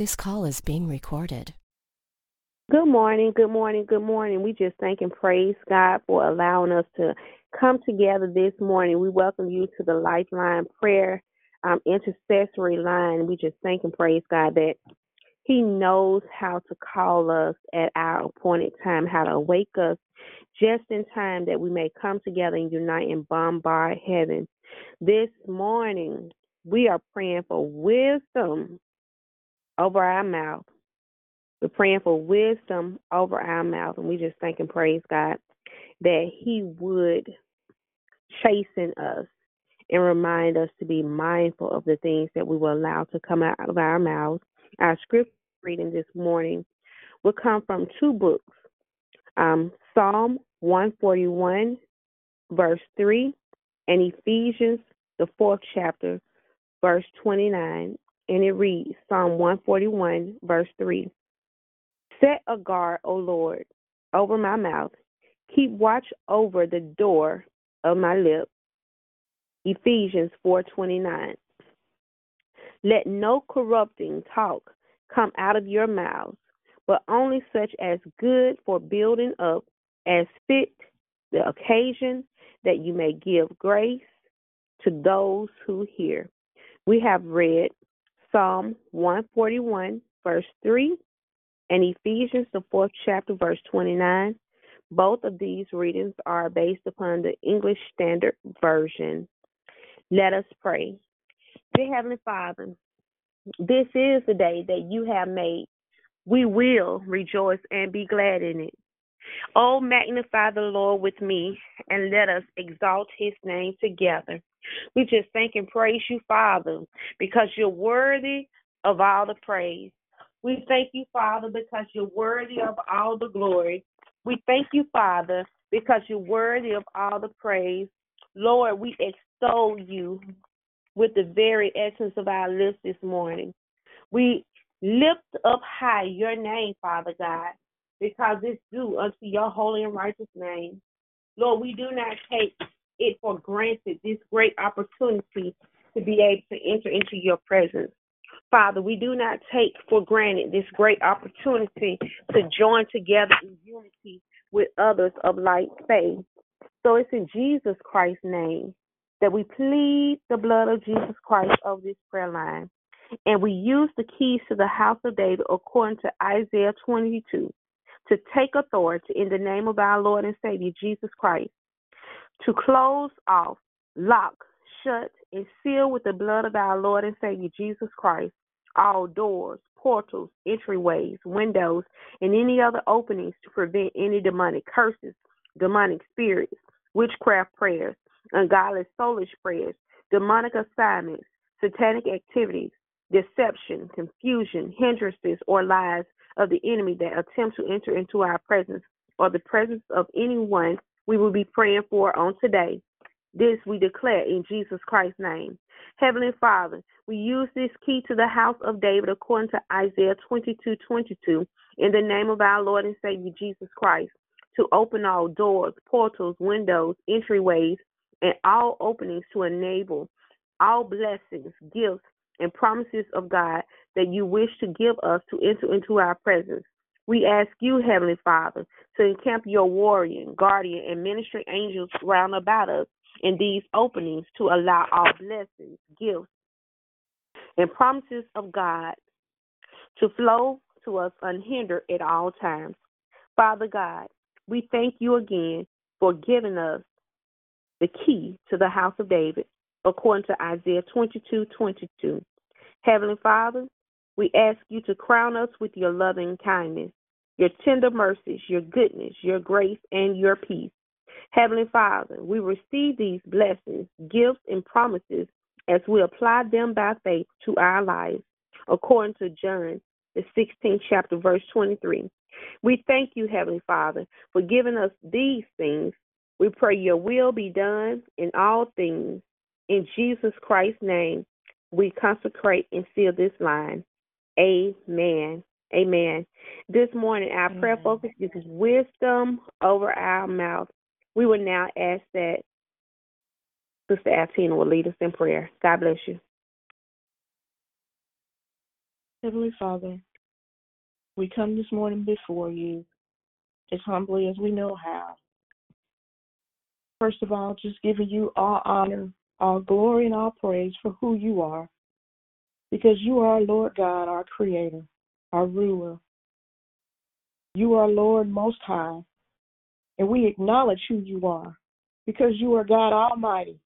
This call is being recorded. Good morning, good morning, good morning. We just thank and praise God for allowing us to come together this morning. We welcome you to the Lifeline Prayer um, Intercessory Line. We just thank and praise God that He knows how to call us at our appointed time, how to wake us just in time that we may come together and unite and bombard heaven. This morning, we are praying for wisdom over our mouth. We're praying for wisdom over our mouth, and we just thank and praise God that He would chasten us and remind us to be mindful of the things that we will allow to come out of our mouths. Our scripture reading this morning will come from two books um, Psalm 141, verse 3, and Ephesians, the fourth chapter, verse 29. And it reads Psalm 141, verse 3 Set a guard, O Lord, over my mouth. Keep watch over the door of my lips. Ephesians 4:29. Let no corrupting talk come out of your mouths, but only such as good for building up as fit the occasion, that you may give grace to those who hear. We have read Psalm 141, verse 3, and Ephesians, the fourth chapter, verse 29. Both of these readings are based upon the English Standard Version. Let us pray. Dear Heavenly Father, this is the day that you have made. We will rejoice and be glad in it. Oh, magnify the Lord with me and let us exalt his name together. We just thank and praise you, Father, because you're worthy of all the praise. We thank you, Father, because you're worthy of all the glory. We thank you, Father, because you're worthy of all the praise. Lord, we extol you with the very essence of our lips this morning. We lift up high your name, Father God, because it's due unto your holy and righteous name. Lord, we do not take it for granted, this great opportunity to be able to enter into your presence. Father, we do not take for granted this great opportunity to join together in unity with others of like faith. So it's in Jesus Christ's name that we plead the blood of Jesus Christ over this prayer line. And we use the keys to the house of David according to Isaiah 22 to take authority in the name of our Lord and Savior Jesus Christ to close off, lock, shut, and seal with the blood of our Lord and Savior Jesus Christ all doors, portals, entryways, windows, and any other openings to prevent any demonic curses, demonic spirits, witchcraft prayers, ungodly soulish prayers, demonic assignments, satanic activities, deception, confusion, hindrances, or lies of the enemy that attempt to enter into our presence or the presence of anyone we will be praying for on today. This we declare in Jesus Christ's name. Heavenly Father, we use this key to the house of David according to Isaiah 22 22 in the name of our Lord and Savior Jesus Christ to open all doors, portals, windows, entryways, and all openings to enable all blessings, gifts, and promises of God that you wish to give us to enter into our presence. We ask you, Heavenly Father, to encamp your warrior, guardian, and ministry angels round about us in these openings to allow our blessings, gifts, and promises of God to flow to us unhindered at all times. Father God, we thank you again for giving us the key to the house of David, according to Isaiah 22 22. Heavenly Father, we ask you to crown us with your loving kindness, your tender mercies, your goodness, your grace, and your peace. Heavenly Father, we receive these blessings, gifts, and promises as we apply them by faith to our lives, according to John, the 16th chapter, verse 23. We thank you, Heavenly Father, for giving us these things. We pray your will be done in all things. In Jesus Christ's name, we consecrate and seal this line. Amen. Amen. This morning, our Amen. prayer focus is wisdom over our mouth. We will now ask that Sister Altina will lead us in prayer. God bless you. Heavenly Father, we come this morning before you as humbly as we know how. First of all, just giving you all honor, all glory, and all praise for who you are, because you are Lord God, our Creator, our ruler. You are Lord Most High, and we acknowledge who you are, because you are God Almighty,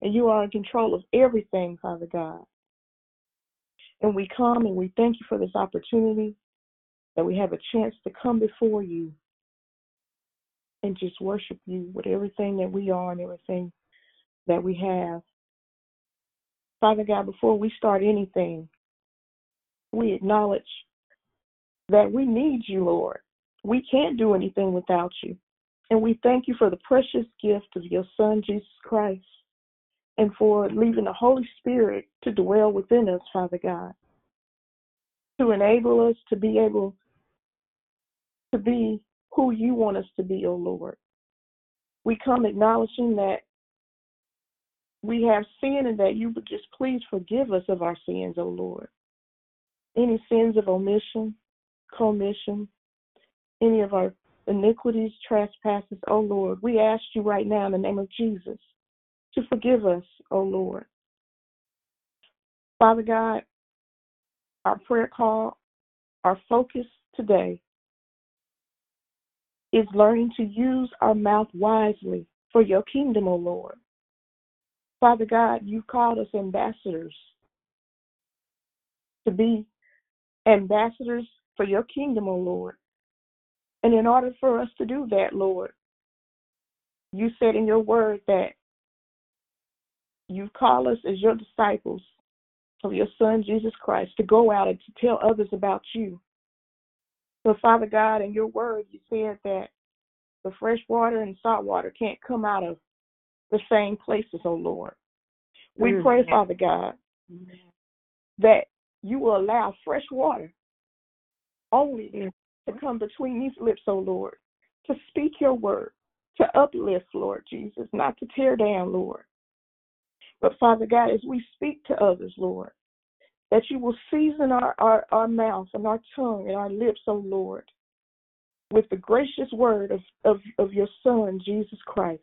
and you are in control of everything, Father God. And we come and we thank you for this opportunity that we have a chance to come before you and just worship you with everything that we are and everything that we have. Father God, before we start anything, we acknowledge that we need you, Lord. We can't do anything without you. And we thank you for the precious gift of your Son, Jesus Christ and for leaving the Holy Spirit to dwell within us, Father God, to enable us to be able to be who you want us to be, O oh Lord. We come acknowledging that we have sin and that you would just please forgive us of our sins, O oh Lord. Any sins of omission, commission, any of our iniquities, trespasses, O oh Lord, we ask you right now in the name of Jesus to forgive us, O oh Lord. Father God, our prayer call, our focus today is learning to use our mouth wisely for your kingdom, O oh Lord. Father God, you called us ambassadors to be ambassadors for your kingdom, O oh Lord. And in order for us to do that, Lord, you said in your word that you call us as your disciples of your Son, Jesus Christ, to go out and to tell others about you. So, Father God, in your word, you said that the fresh water and salt water can't come out of the same places, oh Lord. We mm-hmm. pray, Father God, that you will allow fresh water only to come between these lips, oh Lord, to speak your word, to uplift, Lord Jesus, not to tear down, Lord. But Father God, as we speak to others, Lord, that you will season our, our, our mouth and our tongue and our lips, oh Lord, with the gracious word of, of, of your Son, Jesus Christ.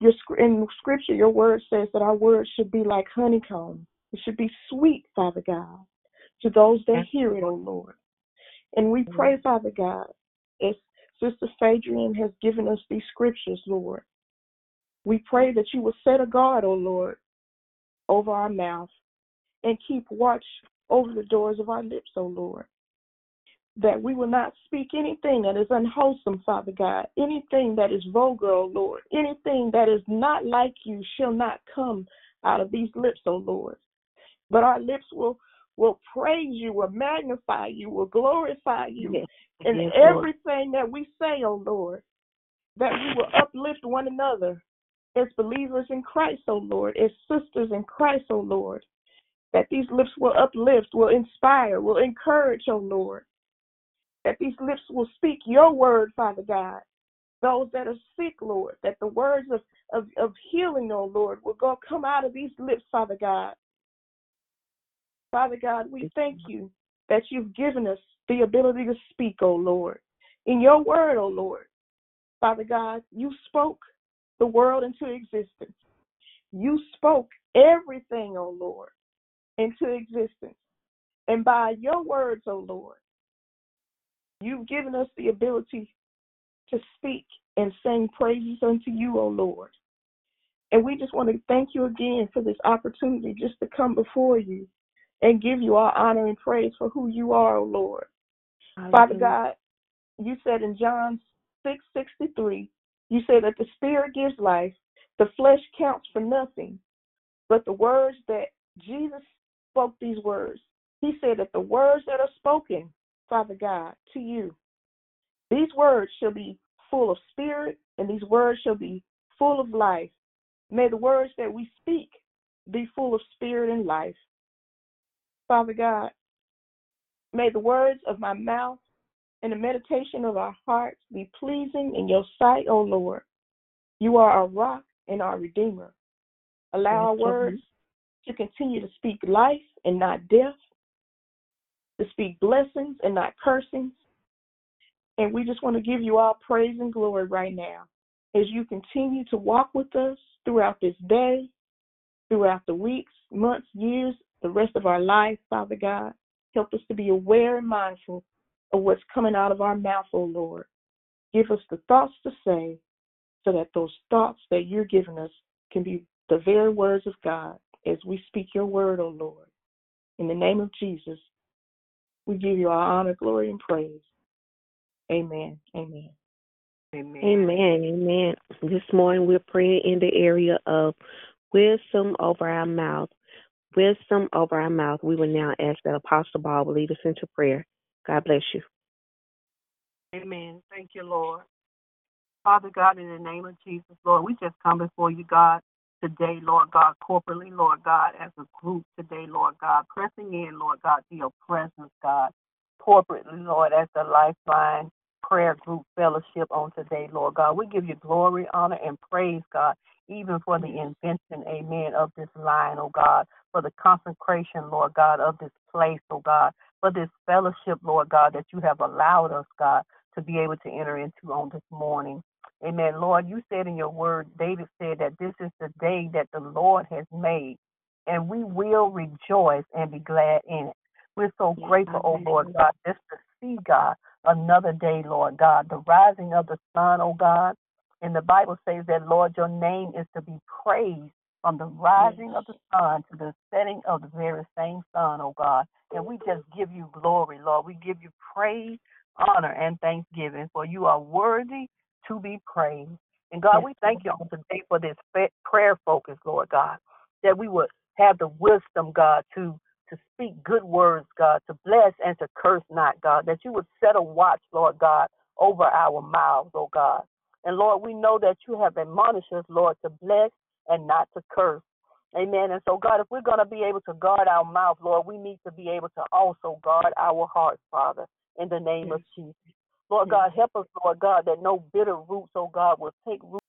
Your, in Scripture, your word says that our words should be like honeycomb. It should be sweet, Father God, to those that hear it, oh Lord. And we mm-hmm. pray, Father God, as Sister Phadrian has given us these scriptures, Lord, we pray that you will set a guard, O oh Lord, over our mouth and keep watch over the doors of our lips, O oh Lord. That we will not speak anything that is unwholesome, Father God, anything that is vulgar, O oh Lord, anything that is not like you shall not come out of these lips, O Lord. But our lips will will praise you, will magnify you, will glorify you yes. in yes, everything Lord. that we say, O Lord. That we will uplift one another as believers in Christ, O oh Lord, as sisters in Christ, O oh Lord, that these lips will uplift, will inspire, will encourage, O oh Lord, that these lips will speak your word, Father God. Those that are sick, Lord, that the words of, of, of healing, O Lord, will go come out of these lips, Father God. Father God, we thank you that you've given us the ability to speak, O Lord. In your word, O Lord, Father God, you spoke the world into existence. You spoke everything, O oh Lord, into existence. And by your words, O oh Lord, you've given us the ability to speak and sing praises unto you, O oh Lord. And we just want to thank you again for this opportunity just to come before you and give you all honor and praise for who you are, O Lord. Father God, you said in John 6 63, you said that the spirit gives life, the flesh counts for nothing. But the words that Jesus spoke these words, he said that the words that are spoken, Father God, to you, these words shall be full of spirit and these words shall be full of life. May the words that we speak be full of spirit and life. Father God, may the words of my mouth and the meditation of our hearts be pleasing in your sight, O Lord. You are our rock and our redeemer. Allow our words to continue to speak life and not death, to speak blessings and not cursings. And we just want to give you all praise and glory right now as you continue to walk with us throughout this day, throughout the weeks, months, years, the rest of our life, Father God. Help us to be aware and mindful of what's coming out of our mouth, O oh Lord. Give us the thoughts to say so that those thoughts that you're giving us can be the very words of God as we speak your word, O oh Lord. In the name of Jesus, we give you our honor, glory, and praise. Amen. Amen. Amen. Amen. Amen. This morning we're praying in the area of wisdom over our mouth. Wisdom over our mouth. We will now ask that Apostle Ball will lead us into prayer. God bless you. Amen. Thank you, Lord. Father God, in the name of Jesus, Lord, we just come before you, God, today, Lord God, corporately, Lord God, as a group today, Lord God, pressing in, Lord God, to your presence, God, corporately, Lord, as the Lifeline Prayer Group Fellowship on today, Lord God. We give you glory, honor, and praise, God, even for the invention, amen, of this line, oh God, for the consecration, Lord God, of this place, oh God, for this fellowship, Lord God, that you have allowed us, God, to be able to enter into on this morning. Amen. Lord, you said in your word, David said that this is the day that the Lord has made, and we will rejoice and be glad in it. We're so grateful, oh Lord God, just to see, God, another day, Lord God, the rising of the sun, oh God. And the Bible says that, Lord, your name is to be praised from the rising of the sun to the setting of the very same sun, oh God. And we just give you glory, Lord. We give you praise, honor, and thanksgiving, for you are worthy to be praised. And God, we thank you on today for this prayer focus, Lord God, that we would have the wisdom, God, to to speak good words, God, to bless and to curse not, God, that you would set a watch, Lord God, over our mouths, oh God. And Lord, we know that you have admonished us, Lord, to bless and not to curse. Amen. And so, God, if we're going to be able to guard our mouth, Lord, we need to be able to also guard our hearts, Father, in the name of Jesus. Lord God, help us, Lord God, that no bitter roots, oh God, will take root.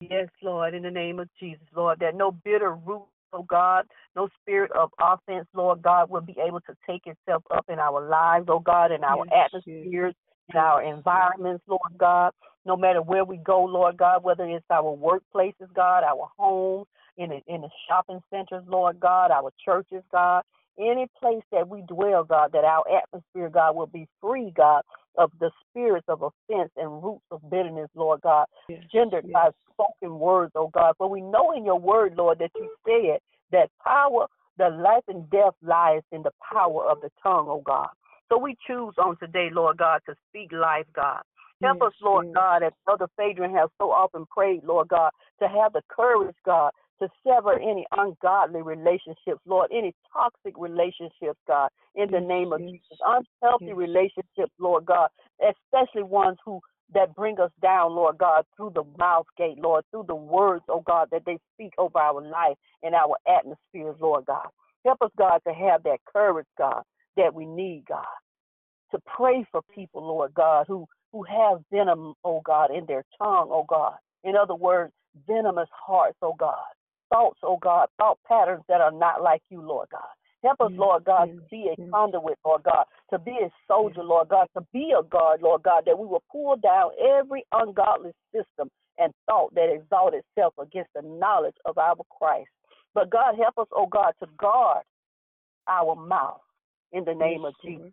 Yes, Lord, in the name of Jesus, Lord, that no bitter root, oh God, no spirit of offense, Lord God, will be able to take itself up in our lives, oh God, in our yes, atmospheres, yes. in our environments, Lord God no matter where we go, Lord God, whether it's our workplaces, God, our homes, in the, in the shopping centers, Lord God, our churches, God, any place that we dwell, God, that our atmosphere, God, will be free, God, of the spirits of offense and roots of bitterness, Lord God, yes, gendered yes. by spoken words, oh God. For we know in your word, Lord, that you said that power, the life and death lies in the power of the tongue, oh God. So we choose on today, Lord God, to speak life, God. Help yes, us, Lord yes. God, as Brother Phaedron has so often prayed, Lord God, to have the courage, God, to sever any ungodly relationships, Lord, any toxic relationships, God, in the name of. Jesus. Unhealthy relationships, Lord God, especially ones who that bring us down, Lord God, through the mouth gate, Lord, through the words, oh God, that they speak over our life and our atmospheres, Lord God. Help us, God, to have that courage, God, that we need, God, to pray for people, Lord God, who who have venom, oh God, in their tongue, oh God. In other words, venomous hearts, oh God. Thoughts, oh God, thought patterns that are not like you, Lord God. Help us, Lord God, to be a conduit, Lord God, to be a soldier, Lord God, to be a guard, Lord God, that we will pull down every ungodly system and thought that exalt itself against the knowledge of our Christ. But God, help us, oh God, to guard our mouth in the name of Jesus.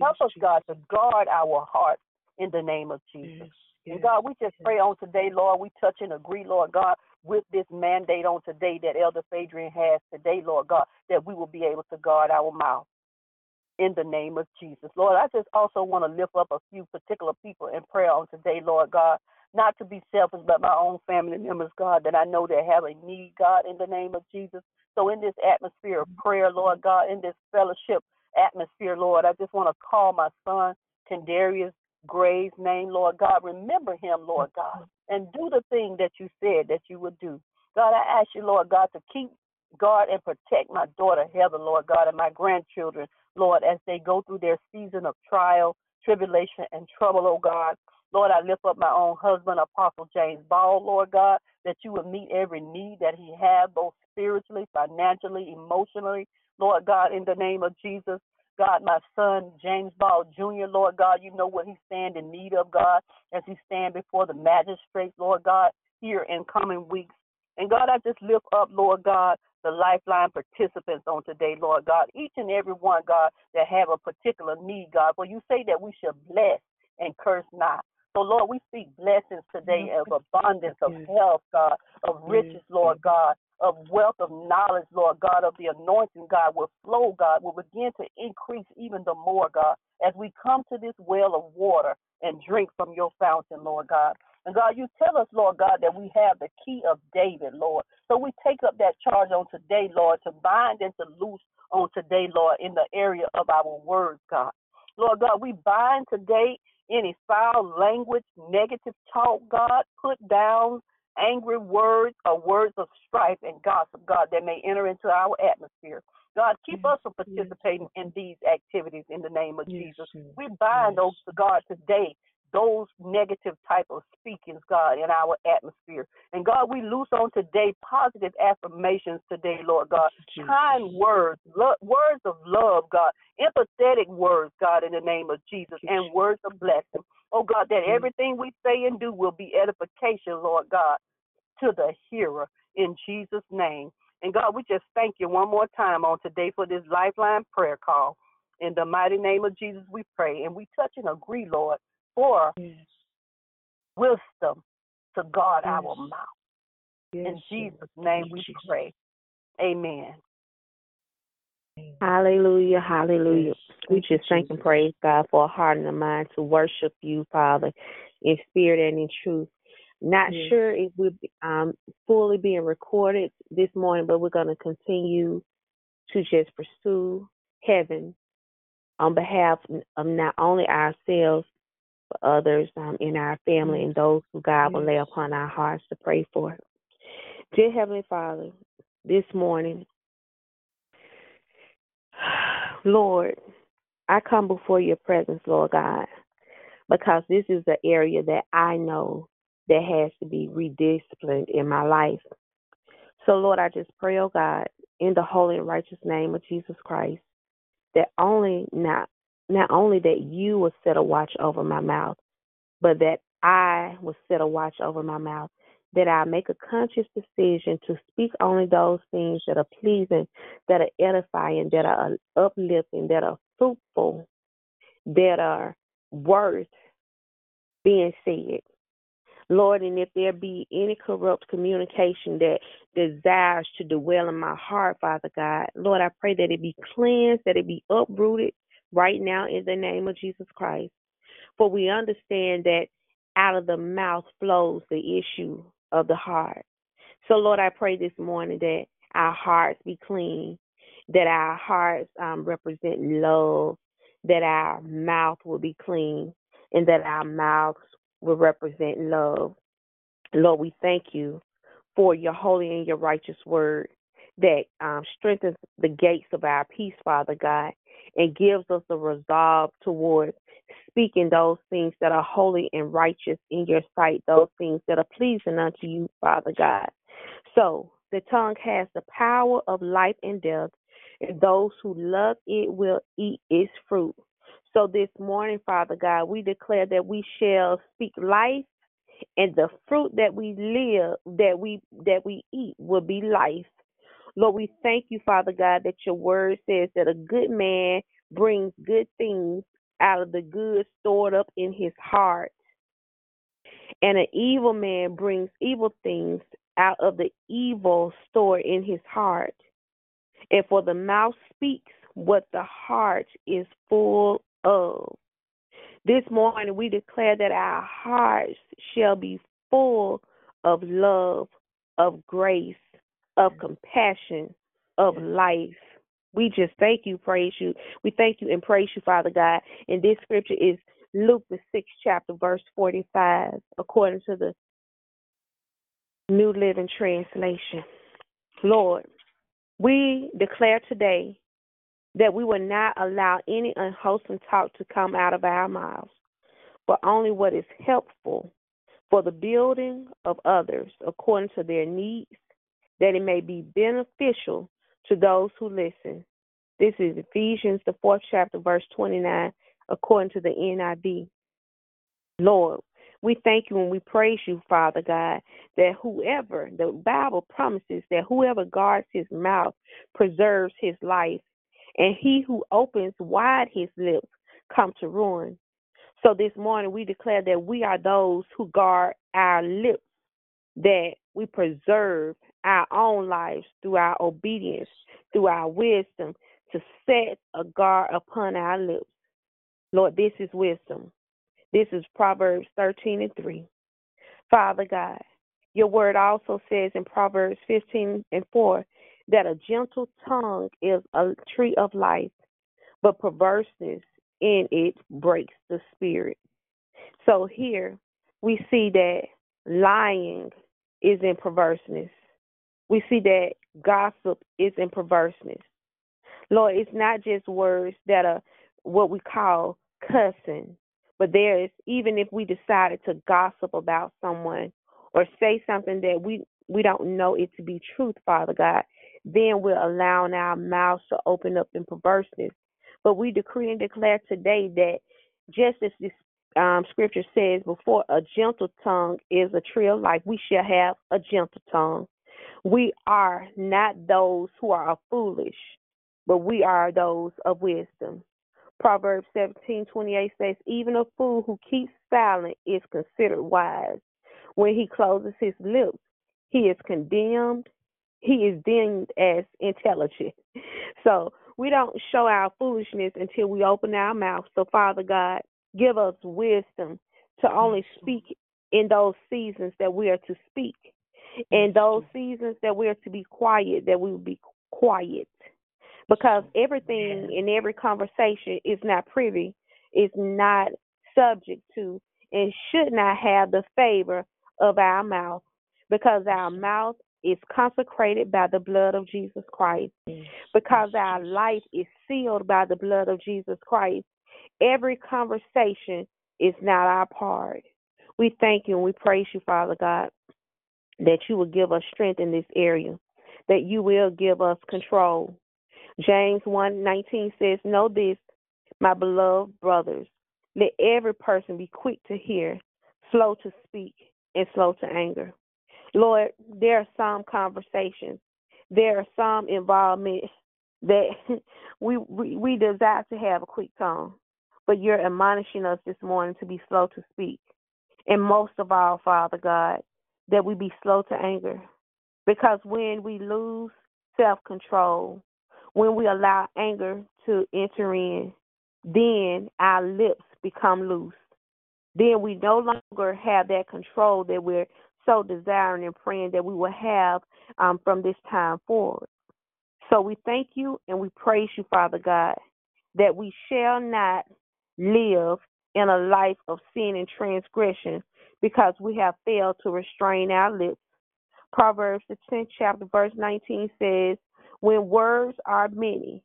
Help us, God, to guard our heart in the name of Jesus. And God, we just pray on today, Lord. We touch and agree, Lord God, with this mandate on today that Elder Phadrian has today, Lord God, that we will be able to guard our mouth in the name of Jesus. Lord, I just also want to lift up a few particular people in prayer on today, Lord God. Not to be selfish, but my own family members, God, that I know that have a need, God, in the name of Jesus. So in this atmosphere of prayer, Lord God, in this fellowship atmosphere, Lord, I just want to call my son, Kendarius Gray's name, Lord God. Remember him, Lord mm-hmm. God, and do the thing that you said that you would do. God, I ask you, Lord God, to keep guard and protect my daughter Heather, Lord God, and my grandchildren, Lord, as they go through their season of trial, tribulation, and trouble, oh God. Lord, I lift up my own husband, Apostle James Ball, Lord God, that you would meet every need that he has, both spiritually, financially, emotionally, Lord God, in the name of Jesus. God, my son, James Ball Jr., Lord God, you know what he stands in need of, God, as he stand before the magistrates, Lord God, here in coming weeks. And God, I just lift up, Lord God, the lifeline participants on today, Lord God, each and every one, God, that have a particular need, God. For you say that we should bless and curse not. So, Lord, we speak blessings today of abundance, of health, God, of riches, Lord God, of wealth of knowledge, Lord God, of the anointing, God, will flow, God, will begin to increase even the more, God, as we come to this well of water and drink from your fountain, Lord God. And God, you tell us, Lord God, that we have the key of David, Lord. So we take up that charge on today, Lord, to bind and to loose on today, Lord, in the area of our words, God. Lord God, we bind today any foul language, negative talk, God, put down angry words or words of strife and gossip, God, that may enter into our atmosphere. God, keep yes, us from participating yes. in these activities in the name of yes, Jesus. We bind those, to God, today those negative type of speakings, God, in our atmosphere. And God, we loose on today positive affirmations today, Lord God. Jesus. Kind words, lo- words of love, God. Empathetic words, God, in the name of Jesus. And words of blessing. Oh, God, that everything we say and do will be edification, Lord God, to the hearer in Jesus' name. And God, we just thank you one more time on today for this lifeline prayer call. In the mighty name of Jesus, we pray. And we touch and agree, Lord, for yes. wisdom to guard yes. our mouth. Yes. In Jesus' name we pray. Amen. Hallelujah, hallelujah. We just thank and praise God for a heart and a mind to worship you, Father, in spirit and in truth. Not yes. sure if we're um, fully being recorded this morning, but we're going to continue to just pursue heaven on behalf of not only ourselves, but others um, in our family and those who God will lay upon our hearts to pray for. Dear Heavenly Father, this morning, Lord, I come before your presence, Lord God, because this is the area that I know that has to be redisciplined in my life. So, Lord, I just pray, oh God, in the holy and righteous name of Jesus Christ, that only not not only that you will set a watch over my mouth, but that I will set a watch over my mouth, that I make a conscious decision to speak only those things that are pleasing, that are edifying, that are uplifting, that are fruitful, that are worth being said. Lord, and if there be any corrupt communication that desires to dwell in my heart, Father God, Lord, I pray that it be cleansed, that it be uprooted right now in the name of Jesus Christ. For we understand that out of the mouth flows the issue of the heart. So, Lord, I pray this morning that our hearts be clean, that our hearts um, represent love, that our mouth will be clean, and that our mouths will represent love. Lord, we thank you for your holy and your righteous word that um, strengthens the gates of our peace, Father God, and gives us a resolve towards speaking those things that are holy and righteous in your sight, those things that are pleasing unto you, Father God. So the tongue has the power of life and death, and those who love it will eat its fruit. So this morning, Father God, we declare that we shall speak life and the fruit that we live that we that we eat will be life. Lord, we thank you, Father God, that your word says that a good man brings good things out of the good stored up in his heart. And an evil man brings evil things out of the evil stored in his heart. And for the mouth speaks what the heart is full of. This morning we declare that our hearts shall be full of love, of grace, of compassion, of life. We just thank you, praise you. We thank you and praise you, Father God. And this scripture is Luke, the sixth chapter, verse 45, according to the New Living Translation. Lord, we declare today that we will not allow any unwholesome talk to come out of our mouths, but only what is helpful for the building of others according to their needs, that it may be beneficial to those who listen. This is Ephesians, the fourth chapter, verse 29, according to the NIV. Lord, we thank you and we praise you, Father God, that whoever, the Bible promises that whoever guards his mouth preserves his life, and he who opens wide his lips come to ruin. So this morning we declare that we are those who guard our lips, that we preserve our own lives through our obedience, through our wisdom, to set a guard upon our lips. Lord, this is wisdom. This is Proverbs 13 and 3. Father God, your word also says in Proverbs 15 and 4 that a gentle tongue is a tree of life, but perverseness in it breaks the spirit. So here we see that lying is in perverseness. We see that gossip is in perverseness. Lord, it's not just words that are what we call cussing, but there is even if we decided to gossip about someone or say something that we we don't know it to be truth, Father God, then we're allowing our mouths to open up in perverseness. But we decree and declare today that just as this um, scripture says before, a gentle tongue is a tree of life. We shall have a gentle tongue. We are not those who are foolish, but we are those of wisdom. Proverbs seventeen twenty eight says, Even a fool who keeps silent is considered wise. When he closes his lips, he is condemned. He is deemed as intelligent. So we don't show our foolishness until we open our mouth. So, Father God, give us wisdom to only speak in those seasons that we are to speak. In those seasons that we are to be quiet, that we will be quiet. Because everything in every conversation is not privy, is not subject to, and should not have the favor of our mouth. Because our mouth is consecrated by the blood of Jesus Christ. Because our life is sealed by the blood of Jesus Christ. Every conversation is not our part. We thank you and we praise you, Father God, that you will give us strength in this area, that you will give us control, James 1:19 says, "Know this, my beloved brothers, let every person be quick to hear, slow to speak, and slow to anger." Lord, there are some conversations, there are some involvement that we, we we desire to have a quick tongue, but you're admonishing us this morning to be slow to speak, and most of all, Father God, that we be slow to anger, because when we lose self control, when we allow anger to enter in, then our lips become loose. Then we no longer have that control that we're so desiring and praying that we will have um, from this time forward. So we thank you and we praise you, Father God, that we shall not live in a life of sin and transgression because we have failed to restrain our lips. Proverbs, the 10th chapter, verse 19 says, when words are many,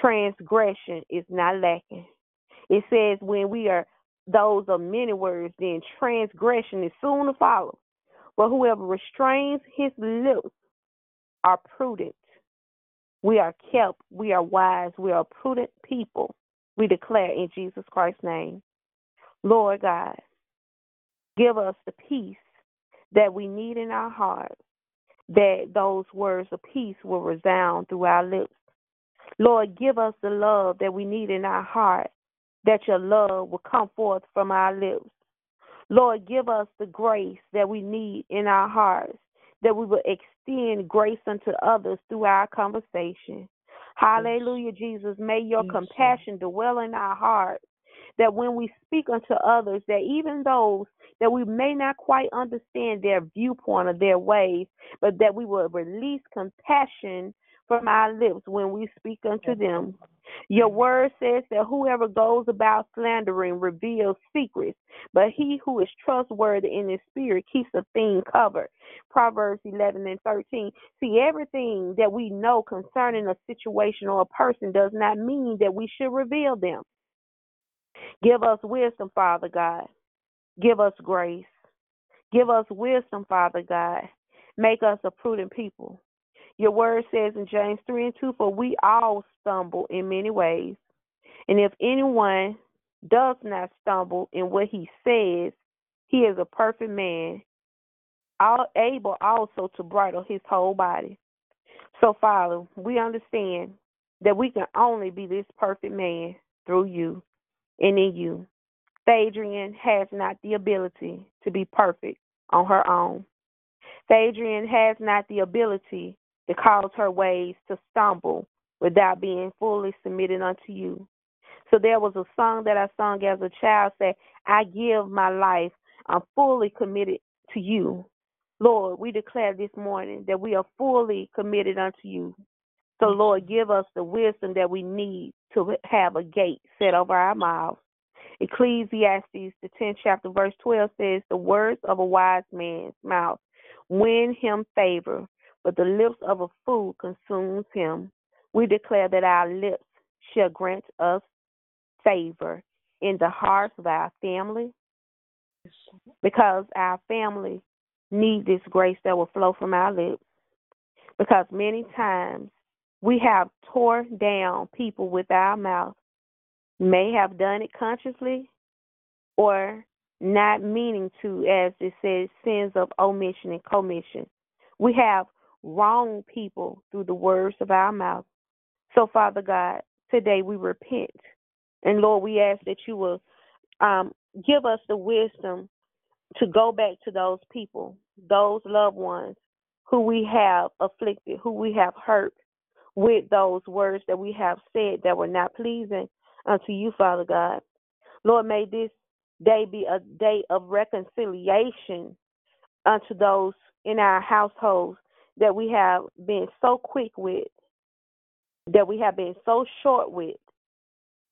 transgression is not lacking. It says when we are those of many words, then transgression is soon to follow. But whoever restrains his lips are prudent. We are kept. We are wise. We are prudent people. We declare in Jesus Christ's name. Lord God, give us the peace that we need in our hearts that those words of peace will resound through our lips. Lord, give us the love that we need in our heart, that your love will come forth from our lips. Lord, give us the grace that we need in our hearts, that we will extend grace unto others through our conversation. Hallelujah, Jesus. May your compassion dwell in our hearts that when we speak unto others, that even those that we may not quite understand their viewpoint or their ways, but that we will release compassion from our lips when we speak unto them. Your mm-hmm. word says that whoever goes about slandering reveals secrets, but he who is trustworthy in his spirit keeps a thing covered. Proverbs 11 and 13. See, everything that we know concerning a situation or a person does not mean that we should reveal them. Give us wisdom, Father God. Give us grace. Give us wisdom, Father God. Make us a prudent people. Your word says in James 3 and 2 For we all stumble in many ways. And if anyone does not stumble in what he says, he is a perfect man, all able also to bridle his whole body. So, Father, we understand that we can only be this perfect man through you and in you. Phadrian has not the ability to be perfect on her own. Phadrian has not the ability to cause her ways to stumble without being fully submitted unto you. So there was a song that I sung as a child say, I give my life. I'm fully committed to you. Lord, we declare this morning that we are fully committed unto you. So, mm. Lord, give us the wisdom that we need to have a gate set over our mouths. Ecclesiastes, the 10th chapter, verse 12 says, The words of a wise man's mouth win him favor, but the lips of a fool consumes him. We declare that our lips shall grant us favor in the hearts of our family because our family need this grace that will flow from our lips. Because many times we have tore down people with our mouth, may have done it consciously or not meaning to, as it says, sins of omission and commission. We have wrong people through the words of our mouth. So, Father God, today we repent. And Lord, we ask that you will um, give us the wisdom to go back to those people, those loved ones who we have afflicted, who we have hurt with those words that we have said that were not pleasing unto you, Father God. Lord, may this day be a day of reconciliation unto those in our households that we have been so quick with, that we have been so short with,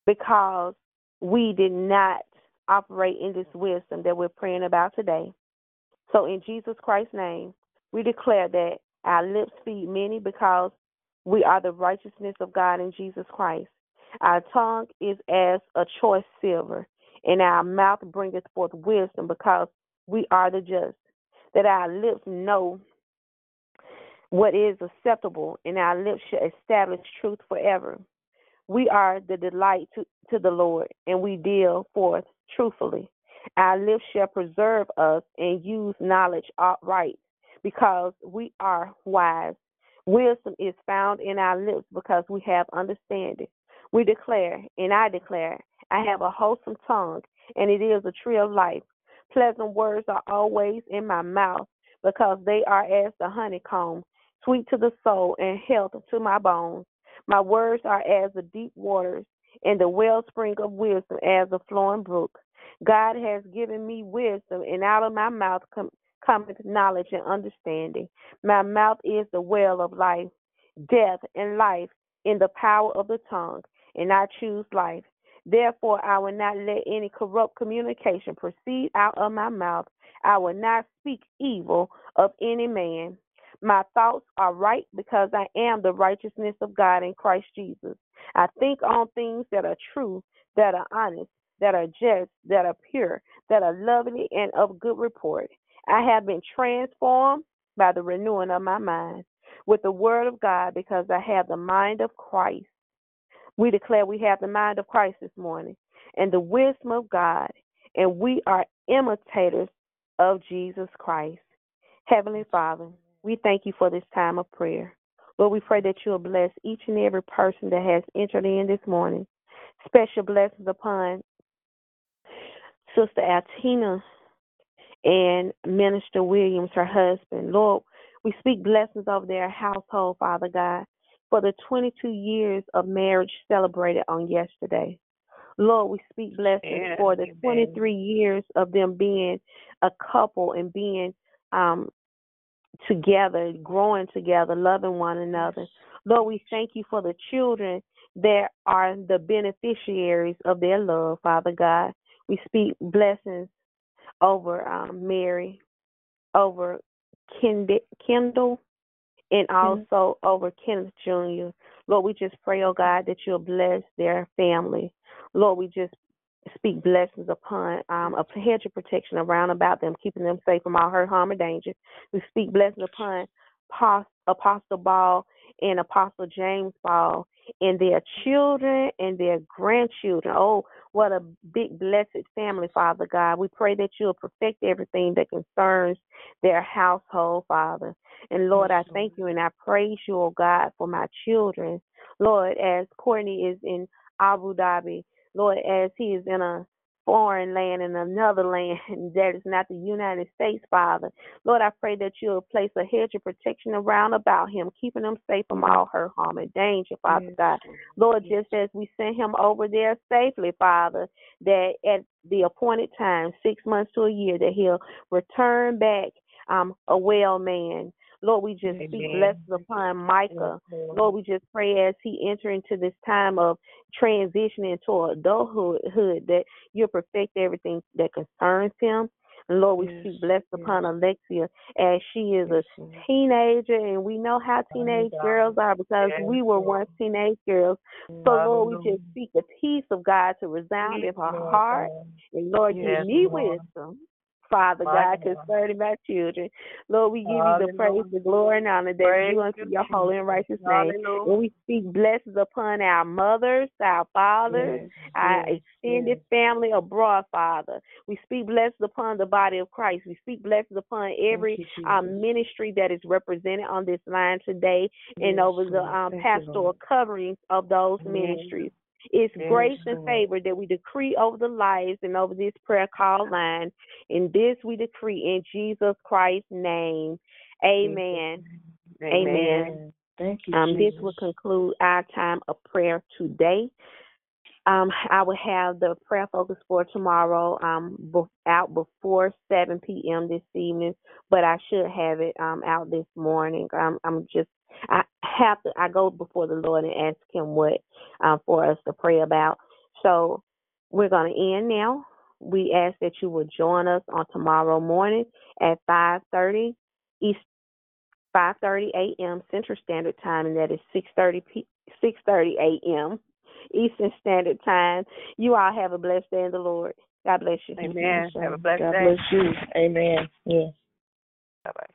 because we did not operate in this wisdom that we're praying about today. So, in Jesus Christ's name, we declare that our lips feed many because we are the righteousness of God in Jesus Christ. Our tongue is as a choice silver, and our mouth bringeth forth wisdom because we are the just. That our lips know what is acceptable, and our lips shall establish truth forever. We are the delight to, to the Lord, and we deal forth truthfully. Our lips shall preserve us and use knowledge outright, because we are wise. Wisdom is found in our lips because we have understanding. We declare, and I declare, I have a wholesome tongue, and it is a tree of life. Pleasant words are always in my mouth, because they are as the honeycomb, sweet to the soul and health to my bones. My words are as the deep waters, and the wellspring of wisdom as a flowing brook. God has given me wisdom, and out of my mouth com- cometh knowledge and understanding. My mouth is the well of life, death and life in the power of the tongue, and I choose life. Therefore, I will not let any corrupt communication proceed out of my mouth. I will not speak evil of any man. My thoughts are right because I am the righteousness of God in Christ Jesus. I think on things that are true, that are honest, that are just, that are pure, that are lovely, and of good report. I have been transformed by the renewing of my mind with the word of God because I have the mind of Christ. We declare we have the mind of Christ this morning and the wisdom of God, and we are imitators of Jesus Christ. Heavenly Father, we thank you for this time of prayer. Lord, we pray that you'll bless each and every person that has entered in this morning. Special blessings upon Sister Altina and Minister Williams, her husband. Lord, we speak blessings over their household, Father God, for the 22 years of marriage celebrated on yesterday. Lord, we speak blessings for the amen. 23 years of them being a couple and being um, together, growing together, loving one another. Lord, we thank you for the children that are the beneficiaries of their love, Father God. We speak blessings over um, Mary, over Kendall, and also over Kenneth Jr. Lord, we just pray, oh God, that you'll bless their family. Lord, we just speak blessings upon um, a hedge of protection around about them, keeping them safe from all hurt, harm, or danger. We speak blessings upon Apostle Ball and Apostle James Ball and their children and their grandchildren. Oh, what a big blessed family, Father God. We pray that you'll perfect everything that concerns their household, Father. And Lord, I thank you and I praise you, oh God, for my children. Lord, as Courtney is in Abu Dhabi, Lord, as he is in a foreign land in another land that is not the United States, Father. Lord, I pray that you'll place a hedge of protection around about him, keeping him safe from all hurt, harm, and danger, Father yes. God. Lord, yes. just as we sent him over there safely, Father, that at the appointed time, six months to a year, that he'll return back um, a well man Lord, we just Amen. speak blessings upon Micah. Lord, we just pray as he enter into this time of transitioning to adulthood that you'll perfect everything that concerns him. And Lord, we yes, speak blessed yes. upon Alexia as she is yes, a teenager, and we know how teenage girls are because we were once teenage girls. So, Lord, we just speak the peace of God to resound in her heart. And Lord, give me wisdom Father God, concerning my children. Lord, we give you the praise, the glory, and honor that praise you unto your holy and righteous name. And we speak blessings upon our mothers, our fathers, yes, our yes, extended yes. family abroad, Father. We speak blessings upon the body of Christ. We speak blessings upon every you, um, ministry that is represented on this line today and over the um, pastoral coverings of those ministries. It's yes, grace and favor that we decree over the lives and over this prayer call line. And this we decree in Jesus Christ's name. Amen. Amen. Amen. Thank you. Um, this will conclude our time of prayer today. Um, I will have the prayer focus for tomorrow um, out before 7 p.m. this evening, but I should have it um, out this morning. Um, I'm just I have to, I go before the Lord and ask Him what uh, for us to pray about. So we're going to end now. We ask that you will join us on tomorrow morning at 5:30 East 5:30 a.m. Central Standard Time, and that is 6:30 p- 6:30 a.m. Eastern Standard Time. You all have a blessed day in the Lord. God bless you. Amen. Have a blessed God day. God bless you. Amen. Yes. Bye bye.